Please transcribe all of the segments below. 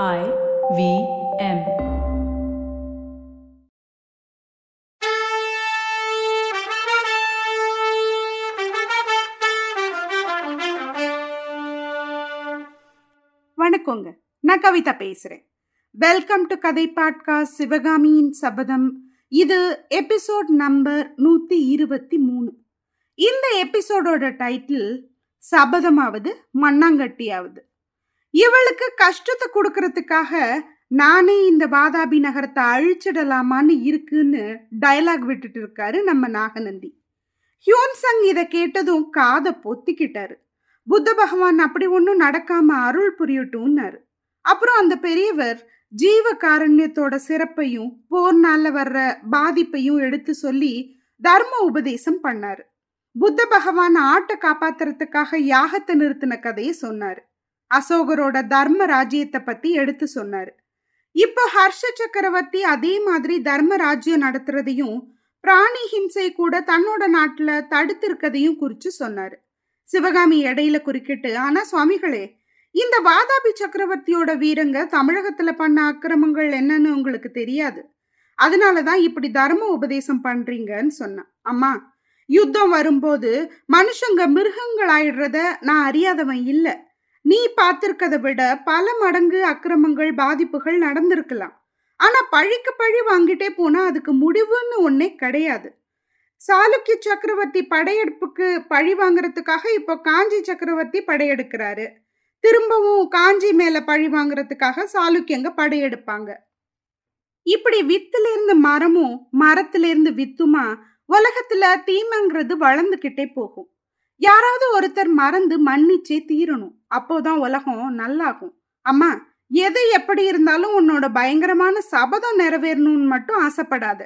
I V M. வணக்கங்க. நான் கவிதா பேசுறேன். வெல்கம் டு கதை பாட்காஸ்ட் சிவகாமியின் சபதம். இது எபிசோட் நம்பர் நூத்தி இருபத்தி மூணு. இந்த எபிசோடோட டைட்டில் சபதமாவது மண்ணாங்கட்டியாவது. இவளுக்கு கஷ்டத்தை கொடுக்கறதுக்காக நானே இந்த வாதாபி நகரத்தை அழிச்சிடலாமான்னு இருக்குன்னு டயலாக் விட்டுட்டு இருக்காரு நம்ம நாகநந்தி. ஹியோன்சங் இதை கேட்டதும் காதை பொத்திக்கிட்டாரு. புத்த பகவான் அப்படி ஒன்றும் நடக்காம அருள் புரியட்டும்னாரு. அப்புறம் அந்த பெரியவர் ஜீவ காரண்யத்தோட சிறப்பையும் போர்னால வர்ற பாதிப்பையும் எடுத்து சொல்லி தர்ம உபதேசம் பண்ணாரு. புத்த பகவான் ஆட்டை காப்பாத்துறதுக்காக யாகத்தை நிறுத்தின கதையை சொன்னாரு. அசோகரோட தர்ம ராஜ்யத்தை பத்தி எடுத்து சொன்னாரு. இப்போ ஹர்ஷ சக்கரவர்த்தி அதே மாதிரி தர்ம ராஜ்யம் நடத்துறதையும் பிராணி ஹிம்சை கூட தன்னோட நாட்டுல தடுத்திருக்கதையும் குறிச்சு சொன்னாரு. சிவகாமி இடையில குறுக்கிட்டு ஆனா சுவாமிகளே இந்த வாதாபி சக்கரவர்த்தியோட வீரங்க தமிழகத்துல பண்ண அக்கிரமங்கள் என்னன்னு உங்களுக்கு தெரியாது. அதனாலதான் இப்படி தர்ம உபதேசம் பண்றீங்கன்னு சொன்னான். அம்மா யுத்தம் வரும்போது மனுஷங்க மிருகங்கள் ஆயிடுறத நான் அறியாதவன் இல்லை. நீ பார்த்திருக்கதை விட பல மடங்கு அக்கிரமங்கள் பாதிப்புகள் நடந்திருக்கலாம். ஆனா பழிக்கு பழி வாங்கிட்டே போனா அதுக்கு முடிவுன்னு ஒன்னே கிடையாது. சாளுக்கிய சக்கரவர்த்தி படையெடுப்புக்கு பழி வாங்குறதுக்காக இப்போ காஞ்சி சக்கரவர்த்தி படையெடுக்கிறாரு. திரும்பவும் காஞ்சி மேல பழி வாங்குறதுக்காக சாளுக்கியங்க படையெடுப்பாங்க. இப்படி வித்துல இருந்து மரமும் மரத்துல இருந்து வித்துமா உலகத்துல தீமைங்கிறது வளர்ந்துகிட்டே போகும். யாராவது ஒருத்தர் மறந்து மன்னிச்சே தீரணும். அப்போதான் உலகம் நல்லாகும். அம்மா எது எப்படி இருந்தாலும் உன்னோட பயங்கரமான சபதம் நிறைவேறணும்னு மட்டும் ஆசைப்படாத.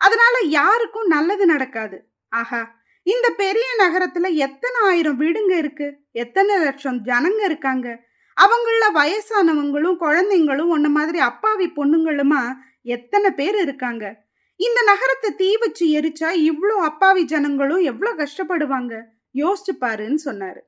அதனால யாருக்கும் நல்லது நடக்காது. ஆஹா இந்த பெரிய நகரத்துல எத்தனை ஆயிரம் வீடுங்க இருக்கு? எத்தனை லட்சம் ஜனங்க இருக்காங்க? அவங்கள வயசானவங்களும் குழந்தைங்களும் உன்ன மாதிரி அப்பாவி பொண்ணுங்களுமா எத்தனை பேர் இருக்காங்க? இந்த நகரத்தை தீ வச்சு எரிச்சா இவ்வளோ அப்பாவி ஜனங்களும் எவ்வளோ கஷ்டப்படுவாங்க? யோசிச்சு பாருன்னு சொன்னாரு.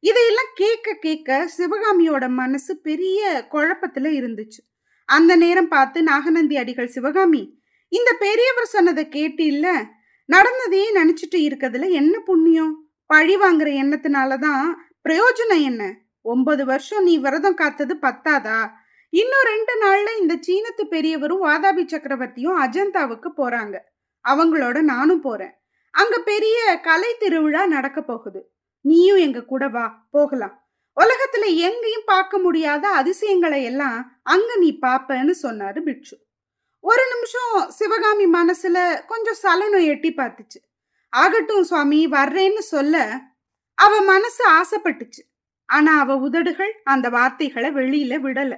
இதையெல்லாம் கேட்க கேட்க சிவகாமியோட மனசு பெரிய குழப்பத்துல இருந்துச்சு. அந்த நேரம் பார்த்து நாகநந்தி அடிகள் சிவகாமி இந்த பெரியவர் சொன்னதை கேட்டு இல்ல. நடந்ததையே நினைச்சிட்டு இருக்கிறதுல என்ன புண்ணியம்? பழி வாங்குற எண்ணத்தினாலதான் பிரயோஜனம் என்ன? ஒன்பது வருஷம் நீ விரதம் காத்தது பத்தாதா? இன்னும் ரெண்டு நாள்ல இந்த சீனத்து பெரியவரும் வாதாபி சக்கரவர்த்தியும் அஜந்தாவுக்கு போறாங்க. அவங்களோட நானும் போறேன். அங்க பெரிய கலை திருவிழா நடக்க போகுது. நீயும் எங்க கூட வா போகலாம். உலகத்துல எங்கேயும் பார்க்க முடியாத அதிசயங்களை எல்லாம் அங்க நீ பாப்பன்னு சொன்னாரு பிட்சு ஒரு நிமிஷம் சிவகாமி மனசுல கொஞ்சம் சலனம் எட்டி பார்த்துச்சு. ஆகட்டும் சுவாமி வர்றேன்னு சொல்ல அவ மனசு ஆசைப்பட்டுச்சு. ஆனா அவ உதடுகள் அந்த வார்த்தைகளை வெளியில விடல.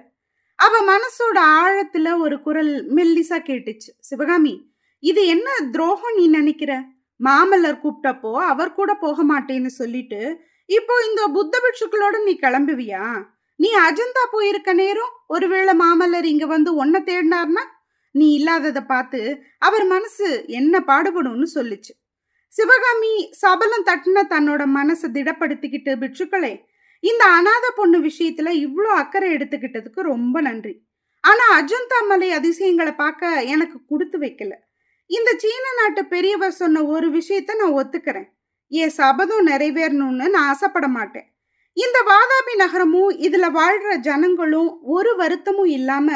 அவ மனசோட ஆழத்துல ஒரு குரல் மெல்லிசா கேட்டுச்சு. சிவகாமி இது என்ன துரோகம் நீ நினைக்கிற? மாமல்லர் கூப்பிட்டப்போ அவர் கூட போக மாட்டேன்னு சொல்லிட்டு இப்போ இந்த புத்த பிட்சுக்களோட நீ கிளம்புவியா? நீ அஜந்தா போயிருக்க நேரம் ஒருவேளை மாமல்லர் இங்க வந்து உன்னை தேடினார்னா? நீ இல்லாததை பார்த்து அவர் மனசு என்ன பாடுபடும்னு சொல்லுச்சு. சிவகாமி சபலம் தட்டின தன்னோட மனசை திடப்படுத்திக்கிட்டு பிட்சுக்களே இந்த அனாத பொண்ணு விஷயத்துல இவ்வளோ அக்கறை எடுத்துக்கிட்டதுக்கு ரொம்ப நன்றி. ஆனா அஜந்தா மலை அதிசயங்களை பார்க்க எனக்கு கொடுத்து வைக்கல. இந்த சீன நாட்டு பெரியவர் சொன்ன ஒரு விஷயத்த நான் ஒத்துக்கிறேன். என் சபதம் நிறைவேறணும்னு நான் ஆசைப்பட மாட்டேன். இந்த வாதாபி நகரமும் இதுல வாழ்ற ஜனங்களும் ஒரு வருத்தமும் இல்லாம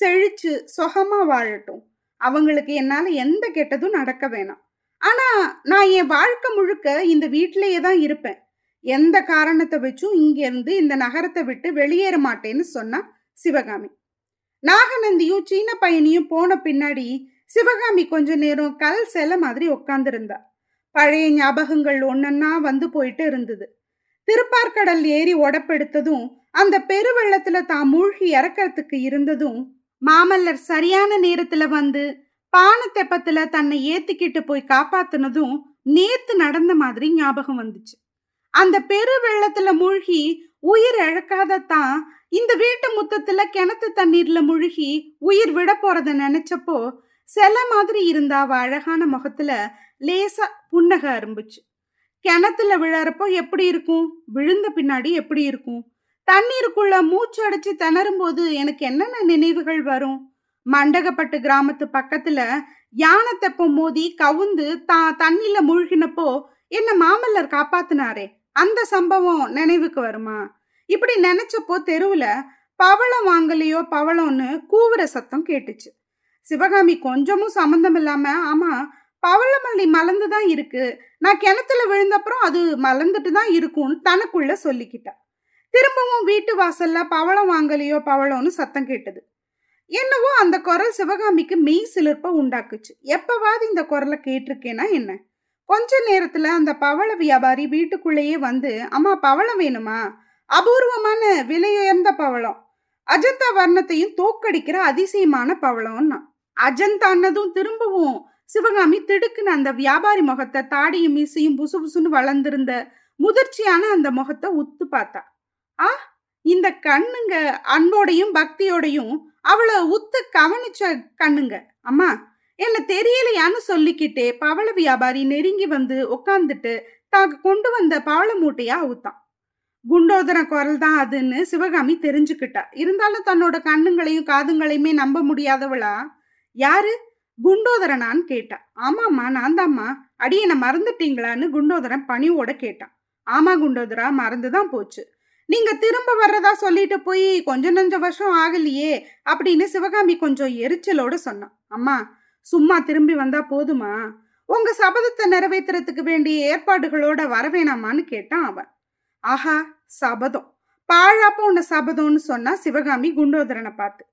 செழிச்சு சுகமா வாழட்டும். அவங்களுக்கு என்னால எந்த கெட்டதும் நடக்க வேணாம். ஆனா நான் என் வாழ்க்கை முழுக்க இந்த வீட்டிலேயே தான் இருப்பேன். எந்த காரணத்தை வச்சும் இங்க இருந்து இந்த நகரத்தை விட்டு வெளியேற மாட்டேன்னு சொன்னா சிவகாமி. நாகநந்தியும் சீன பயணியும் போன பின்னாடி சிவகாமி கொஞ்ச நேரம் கல் செல மாதிரி உட்கார்ந்திருந்தா பழைய ஞாபகங்கள் ஒன்னொன்னா வந்து போயிட்டு இருந்தது. திருப்பார்கடல் ஏறி உடப்பெடுத்ததும் அந்த பெருவெள்ளத்துல தான் மூழ்கி இறக்கிறதுக்கு இருந்ததும் மாமல்லர் சரியான நேரத்துல வந்து பான தெப்பத்துல தன்னை ஏத்திக்கிட்டு போய் காப்பாத்துனதும் நேத்து நடந்த மாதிரி ஞாபகம் வந்துச்சு. அந்த பெரு வெள்ளத்துல மூழ்கி உயிர் இழக்காத தான் இந்த வீட்டு முத்தத்துல கிணத்து தண்ணீர்ல முழுகி உயிர் விட போறத நினைச்சப்போ சில மாதிரி இருந்த அவ அழகான முகத்துல லேசா புன்னக அரும்புச்சு. கிணத்துல விழறப்போ எப்படி இருக்கும்? விழுந்த பின்னாடி எப்படி இருக்கும்? தண்ணீருக்குள்ள மூச்சு அடைச்சு திணறும் போது எனக்கு என்னென்ன நினைவுகள் வரும்? மண்டகப்பட்டு கிராமத்து பக்கத்துல யானை தெப்பம் மோதி கவுந்து தான் தண்ணியில மூழ்கினப்போ என்ன மாமல்லர் காப்பாத்தினாரே? அந்த சம்பவம் நினைவுக்கு வருமா? இப்படி நினைச்சப்போ தெருவுல பவளம் வாங்கலையோ பவளம்னு கூவுற சத்தம் கேட்டுச்சு. சிவகாமி கொஞ்சமும் சம்மந்தம் இல்லாம ஆமா பவளமல்லி மலர்ந்து தான் இருக்கு. நான் கிணத்துல விழுந்தப்புறம் அது மலர்ந்துட்டு தான் இருக்கும்னு தனக்குள்ள சொல்லிக்கிட்டா. திரும்பவும் வீட்டு வாசல்ல பவளம் வாங்கலையோ பவளம்னு சத்தம் கேட்டது. என்னவோ அந்த குரல் சிவகாமிக்கு மெய் சிலிர்ப்ப உண்டாக்குச்சு. எப்பவாவது இந்த குரலை கேட்டிருக்கேனா என்ன? கொஞ்ச நேரத்துல அந்த பவள வியாபாரி வீட்டுக்குள்ளேயே வந்து அம்மா பவளம் வேணுமா? அபூர்வமான விலையுயர்ந்த பவளம். அஜந்தா வர்ணத்தையும் தோக்கடிக்கிற அதிசயமான பவளம்னா. அஜந்தான்னதும் திரும்பவும் சிவகாமி திடுக்குன்னு அந்த வியாபாரி முகத்தை தாடியும் மீசையும் புசு புசுன்னு வளர்ந்திருந்த முதிர்ச்சியான அந்த முகத்தை உத்து பார்த்தா. ஆ இந்த கண்ணுங்க அன்போடையும் பக்தியோடையும் அவளை உத்து கவனிச்ச கண்ணுங்க. அம்மா என்ன தெரியலையான்னு சொல்லிக்கிட்டே பவள வியாபாரி நெருங்கி வந்து உட்காந்துட்டு தாக்கு கொண்டு வந்த பவள மூட்டையா அவுத்தான் குண்டோதர குரல் தான் அதுன்னு சிவகாமி தெரிஞ்சுக்கிட்டா. இருந்தாலும் தன்னோட கண்ணுங்களையும் காதுங்களையுமே நம்ப முடியாதவளா? யாரு? குண்டோதரனான்னு கேட்டான் ஆமாம்மா நான் தாம்மா அடியனை மறந்துட்டீங்களான்னு குண்டோதரன் பணிவோட கேட்டான் ஆமா குண்டோதரா மறந்துதான் போச்சு. நீங்க திரும்ப வர்றதா சொல்லிட்டு போய் கொஞ்ச நஞ்ச வருஷம் ஆகலையே அப்படின்னு சிவகாமி கொஞ்சம் எரிச்சலோட சொன்னான் அம்மா சும்மா திரும்பி வந்தா போதுமா? உங்க சபதத்தை நிறைவேற்றுறதுக்கு வேண்டிய ஏற்பாடுகளோட வரவேணாமான்னு கேட்டான் அவன். ஆஹா சபதம். பாழாப்ப உன்ன சபதம்னு சொன்னா சிவகாமி குண்டோதரனை பார்த்து.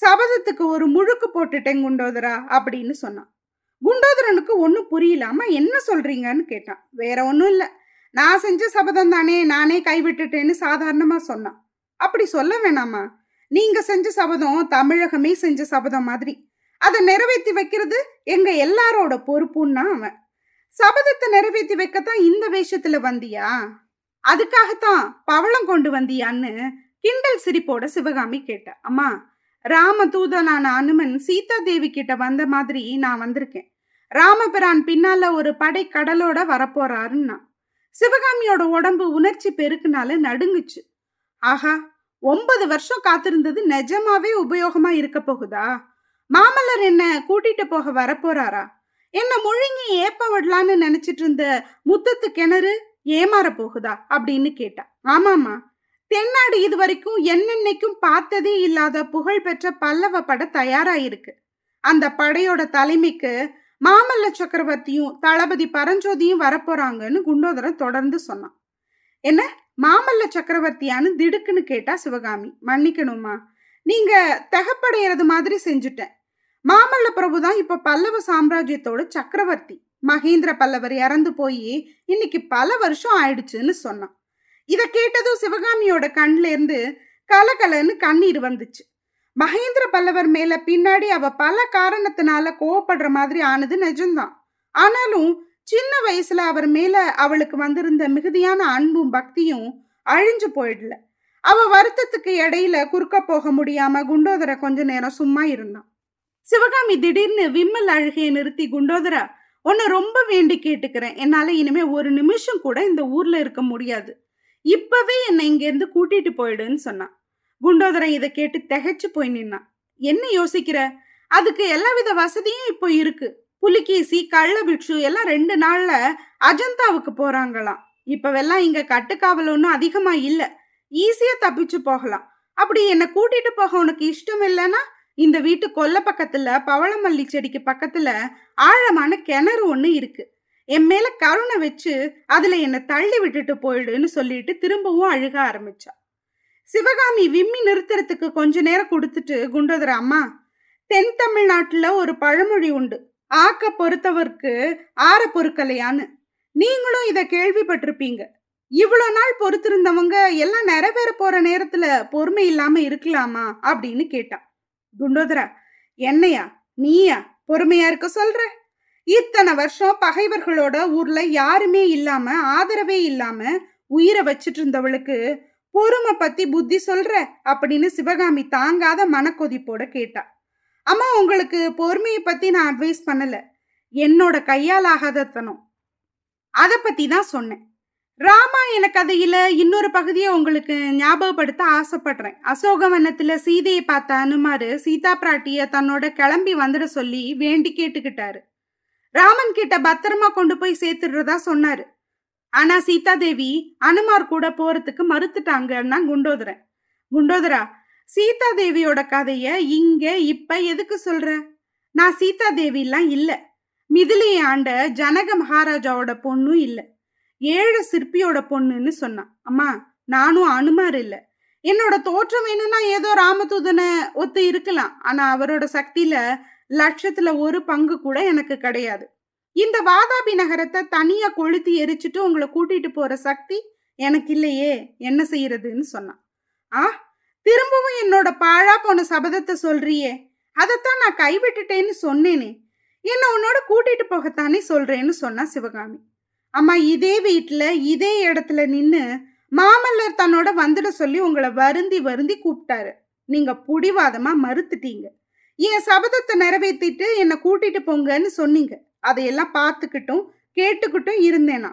சபதத்துக்கு ஒரு முழுக்கு போட்டுட்டேன் குண்டோதரா அப்படின்னு சொன்னான். குண்டோதரனுக்கு ஒன்றும் புரியலாம என்ன சொல்றீங்கன்னு கேட்டான். வேற ஒன்றும் இல்லை. நான் செஞ்ச சபதம் தானே நானே கைவிட்டுட்டேன்னு சாதாரணமாக சொன்னான். அப்படி சொல்ல வேணாமா? நீங்க செஞ்ச சபதம் தமிழகமே செஞ்ச சபதம் மாதிரி. அதை நிறைவேற்றி வைக்கிறது எங்க எல்லாரோட பொறுப்புன்னா அவன். சபதத்தை நிறைவேற்றி வைக்கத்தான் இந்த வேஷத்துல வந்தியா? அதுக்காகத்தான் பவளம் கொண்டு வந்தியான்னு கிண்டல் சிரிப்போட சிவகாமி கேட்ட. அம்மா ராமதூதனான அனுமன் சீதா தேவி கிட்ட வந்த மாதிரி நான் வந்திருக்கேன். ராமபிரான் பின்னால ஒரு படை கடலோட வரப்போறாருன்னா சிவகாமியோட உடம்பு உணர்ச்சி பெருக்குனால நடுங்குச்சு. ஆஹா ஒன்பது வருஷம் காத்திருந்தது நிஜமாவே உபயோகமா இருக்க போகுதா? மாமல்லர் என்ன கூட்டிட்டு போக வரப்போறாரா? என்ன முழுங்கி ஏப்ப விடலான்னு நினைச்சிட்டு இருந்த முத்தத்து கிணறு ஏமாற போகுதா? அப்படின்னு கேட்டா. ஆமாமா தென்னாடு இது வரைக்கும் என்னென்னைக்கும் பார்த்ததே இல்லாத புகழ்பெற்ற பல்லவ பட தயாராயிருக்கு. அந்த படையோட தலைமைக்கு மாமல்ல சக்கரவர்த்தியும் தளபதி பரஞ்சோதியும் வரப்போறாங்கன்னு குண்டோதரன் தொடர்ந்து சொன்னான். என்ன? மாமல்ல சக்கரவர்த்தியான்னு திடுக்குன்னு கேட்டா சிவகாமி. மன்னிக்கணுமா நீங்க தகப்படையிறது மாதிரி செஞ்சுட்டேன். மாமல்ல பிரபு தான் இப்ப பல்லவ சாம்ராஜ்யத்தோட சக்கரவர்த்தி. மகேந்திர பல்லவர் இறந்து போய் இன்னைக்கு பல வருஷம் ஆயிடுச்சுன்னு சொன்னான். இதை கேட்டதும் சிவகாமியோட கண்ல இருந்து கலகலன்னு கண்ணீர் வந்துச்சு. மகேந்திர பல்லவர் மேல பின்னாடி அவ பல காரணத்தினால கோவப்படுற மாதிரி ஆனது நிஜம்தான். ஆனாலும் சின்ன வயசுல அவர் மேல அவளுக்கு வந்திருந்த மிகுதியான அன்பும் பக்தியும் அழிஞ்சு போயிடல. அவ வருத்தத்துக்கு இடையில குறுக்க போக முடியாம குண்டோதர கொஞ்ச நேரம் சும்மா இருந்தான். சிவகாமி திடீர்னு விம்மல் அழுகையை நிறுத்தி குண்டோதரா உன்னை ரொம்ப வேண்டி கேட்டுக்கிறேன். என்னால இனிமே ஒரு நிமிஷம் கூட இந்த ஊர்ல இருக்க முடியாது. இப்பவே என்னை இங்கேருந்து கூட்டிட்டு போயிடுன்னு சொன்னான். குண்டோதரன் இதை கேட்டு திகைச்சு போய் நின்னான். என்ன யோசிக்கிற? அதுக்கு எல்லாவித வசதியும் இப்போ இருக்கு. புலிகேசி கள்ளபிக்ஷு எல்லாம் ரெண்டு நாள்ல அஜந்தாவுக்கு போறாங்களாம். இப்பவெல்லாம் இங்க கட்டுக்காவல் ஒன்றும் அதிகமா இல்ல. ஈஸியா தப்பிச்சு போகலாம். அப்படி என்னை கூட்டிட்டு போக உனக்கு இஷ்டம் இல்லைன்னா இந்த வீட்டு கொல்ல பக்கத்துல பவளமல்லி செடிக்கு பக்கத்துல ஆழமான கிணறு ஒன்று இருக்கு. என் மேல கருணை வச்சு அதுல என்னை தள்ளி விட்டுட்டு போயிடுன்னு சொல்லிட்டு திரும்பவும் அழுக ஆரம்பிச்சா. சிவகாமி விம்மி நிறுத்துறதுக்கு கொஞ்ச நேரம் கொடுத்துட்டு குண்டோதர அம்மா தென் தமிழ்நாட்டுல ஒரு பழமொழி உண்டு. ஆக்க பொறுத்தவர்க்கு ஆற பொறுக்கலையான்னு. நீங்களும் இத கேள்விப்பட்டிருப்பீங்க. இவ்வளோ நாள் பொறுத்திருந்தவங்க எல்லாம் நிறைவேற போற நேரத்துல பொறுமை இல்லாம இருக்கலாமா அப்படின்னு கேட்டான் குண்டோதரா என்னையா நீயா பொறுமையா இருக்க சொல்ற? இத்தனை வருஷம் பகைவர்களோட ஊர்ல யாருமே இல்லாம ஆதரவே இல்லாம உயிரை வச்சிட்டு இருந்தவளுக்கு பொறுமை பத்தி புத்தி சொல்ற அப்படின்னு சிவகாமி தாங்காத மனக்கொதிப்போட கேட்டா. அம்மா உங்களுக்கு பொறுமையை பத்தி நான் அட்வைஸ் பண்ணல. என்னோட கையால் ஆகாதத்தனம் அதை பத்தி தான் சொன்னேன். ராமாயண கதையில இன்னொரு பகுதியை உங்களுக்கு ஞாபகப்படுத்த ஆசைப்படுறேன். அசோகவனத்துல சீதையை பார்த்த அனுமாரு சீதா பிராட்டிய தன்னோட கிளம்பி வந்துட சொல்லி வேண்டி கேட்டுக்கிட்டாரு. ராமன் கிட்ட பத்திரமா கொண்டு போய் சேர்த்துடுறதா சொன்னாரு. ஆனா சீதா தேவி அனுமார் கூட போறதுக்கு மறுத்துட்டாங்கன்னா குண்டோதரன். குண்டோதரா சீதா தேவியோட கதைய இங்க இப்ப எதுக்கு சொல்ற? நான் சீதா தேவி எல்லாம் இல்ல. மிதிலி ஆண்ட ஜனக மகாராஜாவோட பொண்ணும் இல்ல. ஏழு சிற்பியோட பொண்ணுன்னு சொன்னான் அம்மா நானும் அனுமார் இல்ல. என்னோட தோற்றம் என்னன்னா ஏதோ ராமதூதனை ஒத்து இருக்கலாம். ஆனா அவரோட சக்தியில லட்சத்துல ஒரு பங்கு கூட எனக்கு கிடையாது. இந்த வாதாபி நகரத்தை தனியா கொளுத்தி எரிச்சுட்டு உங்களை கூட்டிட்டு போற சக்தி எனக்கு இல்லையே என்ன செய்யறதுன்னு சொன்னான். ஆ திரும்பவும் என்னோட பாழா போன சபதத்தை சொல்றியே அதைத்தான் நான் கைவிட்டுட்டேன்னு சொன்னேனே. என்ன உன்னோட கூட்டிட்டு போகத்தானே சொல்றேன்னு சொன்னா சிவகாமி. அம்மா இதே வீட்டுல இதே இடத்துல நின்னு மாமல்லர் தன்னோட வந்துட சொல்லி உங்களை வருந்தி வருந்தி கூப்பிட்டாரு. நீங்க புடிவாதமா மறுத்துட்டீங்க. என் சபதத்தை நிறைவேற்றிட்டு என்னை கூட்டிட்டு போங்கன்னு சொன்னீங்க. அதையெல்லாம் பார்த்துக்கிட்டும் கேட்டுக்கிட்டும் இருந்தேனா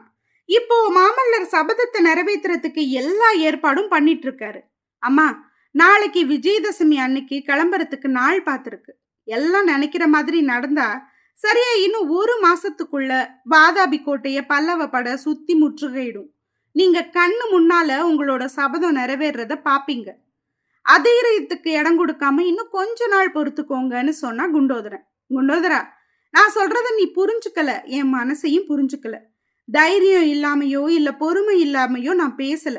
இப்போ மாமல்லர் சபதத்தை நிறைவேற்றுறதுக்கு எல்லா ஏற்பாடும் பண்ணிட்டு இருக்காரு அம்மா நாளைக்கு விஜயதசமி அன்னைக்கு கிளம்புறதுக்கு நாள் பார்த்துருக்கு. எல்லாம் நினைக்கிற மாதிரி நடந்தா சரியா இன்னும் ஒரு மாசத்துக்குள்ள வாதாபி கோட்டைய பல்லவ பட சுத்தி முற்றுகையிடும். நீங்க கண்ணு முன்னால உங்களோட சபதம் நிறைவேறத பாப்பீங்க. அதீரத்துக்கு இடம் கொடுக்காம இன்னும் கொஞ்ச நாள் பொறுத்துக்கோங்கன்னு சொன்னா குண்டோதரன். குண்டோதரா நான் சொல்றத நீ புரிஞ்சுக்கல. என் மனசையும் புரிஞ்சுக்கல. தைரியம் இல்லாமையோ இல்ல பொறுமை இல்லாமையோ நான் பேசல.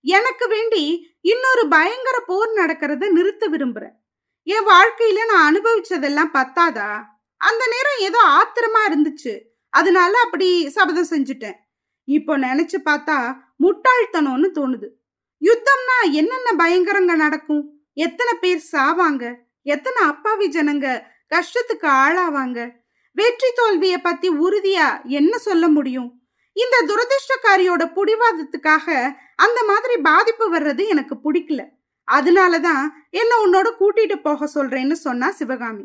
எனக்கு வேண்டி இன்னொரு பயங்கர போர் நடக்கிறத நிறுத்த விரும்புறேன். என் வாழ்க்கையில நான் அனுபவிச்சதெல்லாம் பத்தாதா? அந்த நேரம் ஏதோ ஆத்திரமா இருந்துச்சு. அதனால அப்படி சபதம் செஞ்சுட்டேன். இப்போ நினைச்சு பார்த்தா முட்டாள்தனம்னு தோணுது. யுத்தம்னா என்னென்ன பயங்கரங்க நடக்கும்? எத்தனை பேர் சாவாங்க? எத்தனை அப்பாவி ஜனங்க கஷ்டத்துக்கு ஆளாவாங்க? வெற்றி தோல்விய பத்தி உறுதியா என்ன சொல்ல முடியும்? இந்த துரதிருஷ்டக்காரியோட புடிவாதத்துக்காக அந்த மாதிரி பாதிப்பு வர்றது எனக்கு பிடிக்கல. அதனாலதான் என்ன உன்னோட கூட்டிட்டு போக சொல்றேன்னு சொன்னா சிவகாமி.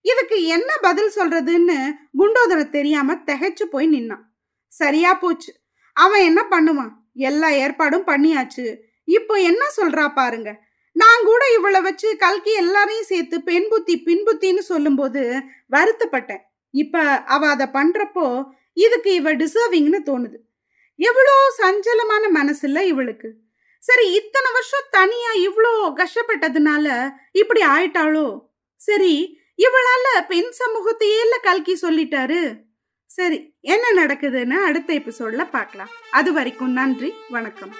இதுக்கு என்ன பதில் சொல்றதுன்னு குண்டோதர தெரியாம திகைச்சு போய் நின்னான். சரியா போச்சு. அவன் என்ன பண்ணுவான்? எல்லா ஏற்பாடும் பண்ணியாச்சு. இப்போ என்ன சொல்றா பாருங்க. நான் கூட இவளை வச்சு கல்கி எல்லாரையும் சேர்த்து பெண் புத்தி பின்புத்தின்னு சொல்லும்போது வருத்தப்பட்டேன். இப்ப அவ அதை பண்றப்போ இதுக்கு இவ டிசர்விங்னு தோணுது. எவ்வளோ சஞ்சலமான மனசுல இவளுக்கு. சரி இத்தனை வருஷம் தனியா இவ்வளோ கஷ்டப்பட்டதுனால இப்படி ஆயிட்டாளோ? சரி இவளால பெண் சமூகத்தையே கல்கி சொல்லிட்டாரு. சரி என்ன நடக்குதுன்னு அடுத்த எபிசோட்ல பார்க்கலாம். அது வரைக்கும் நன்றி வணக்கம்.